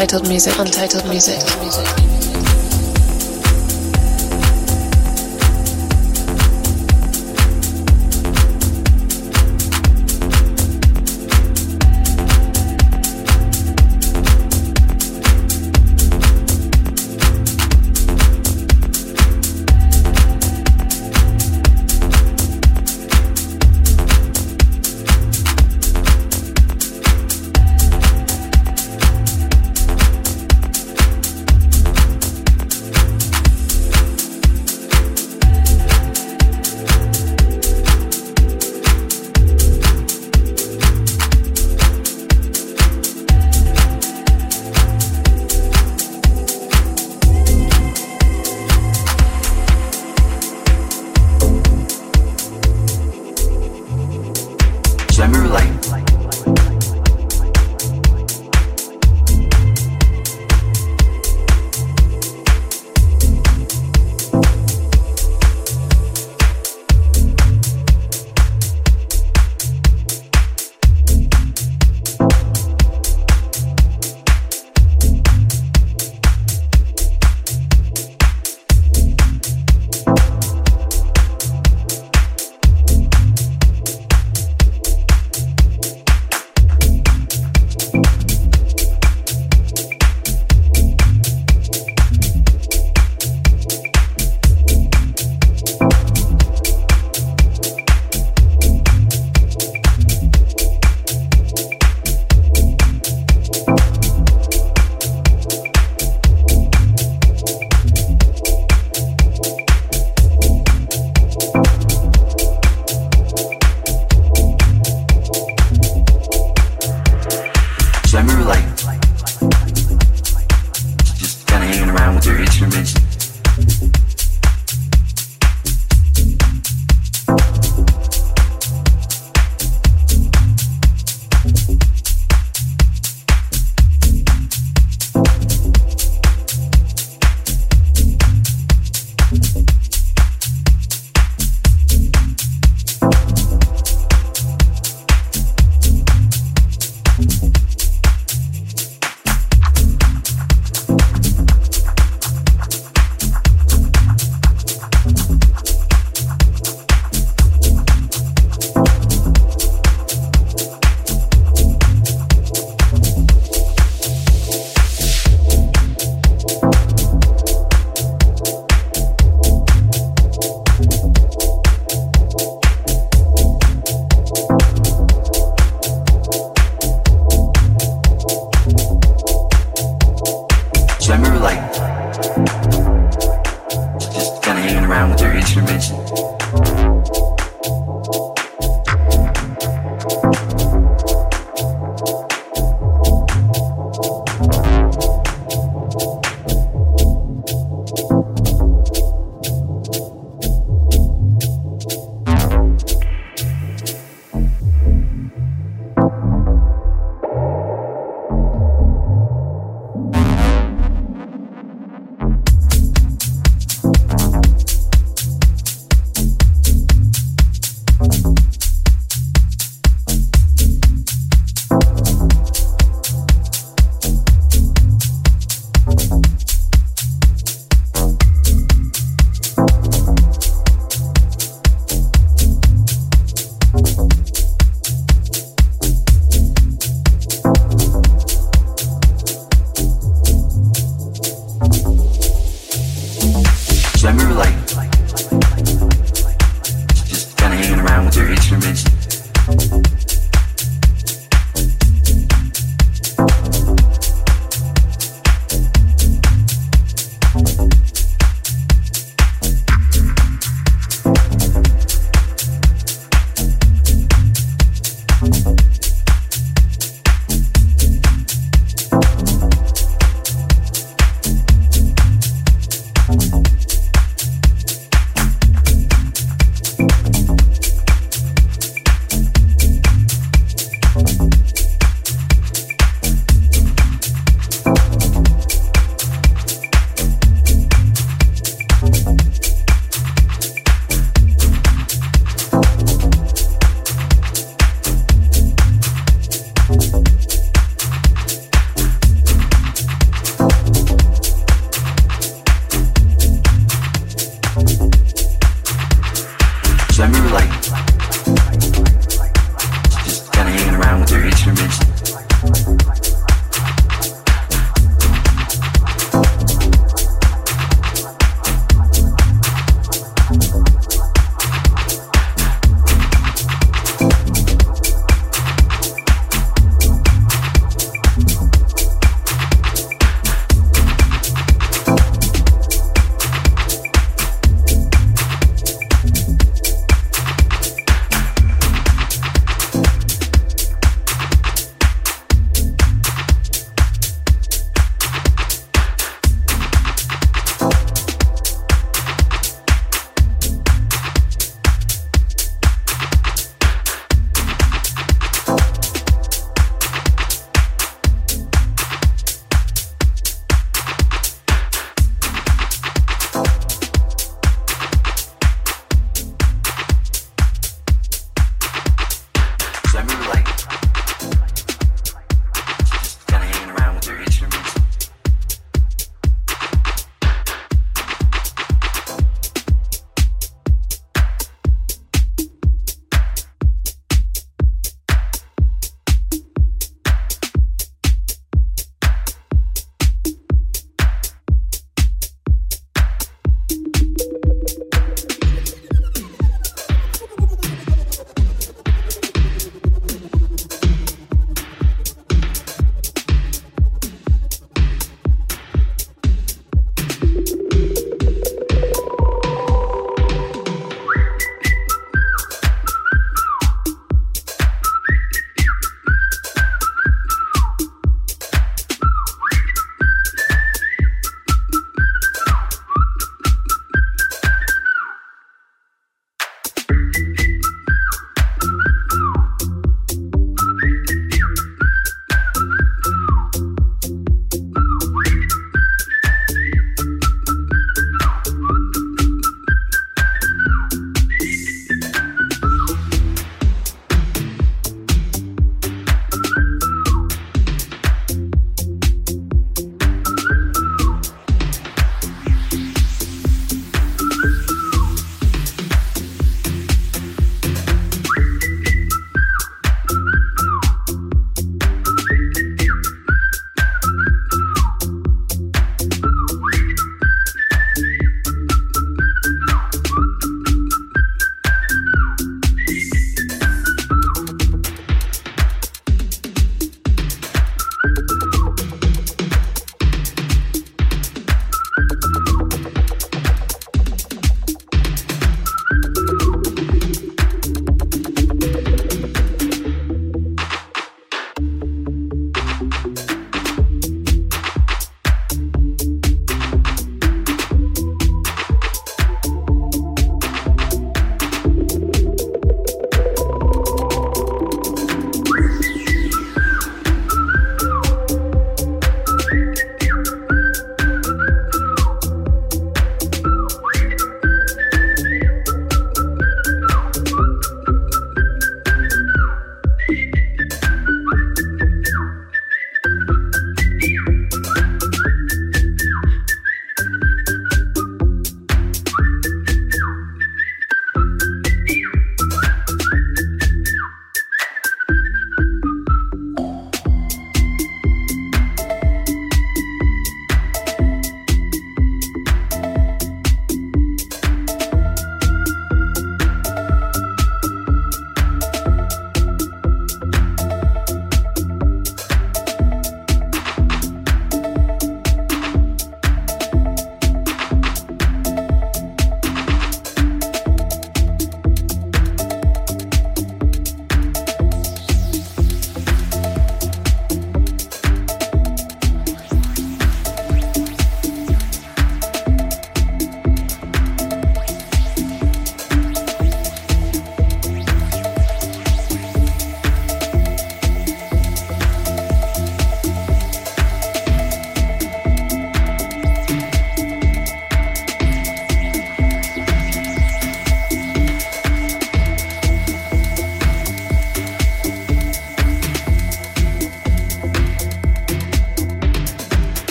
Untitled music, untitled music. Music.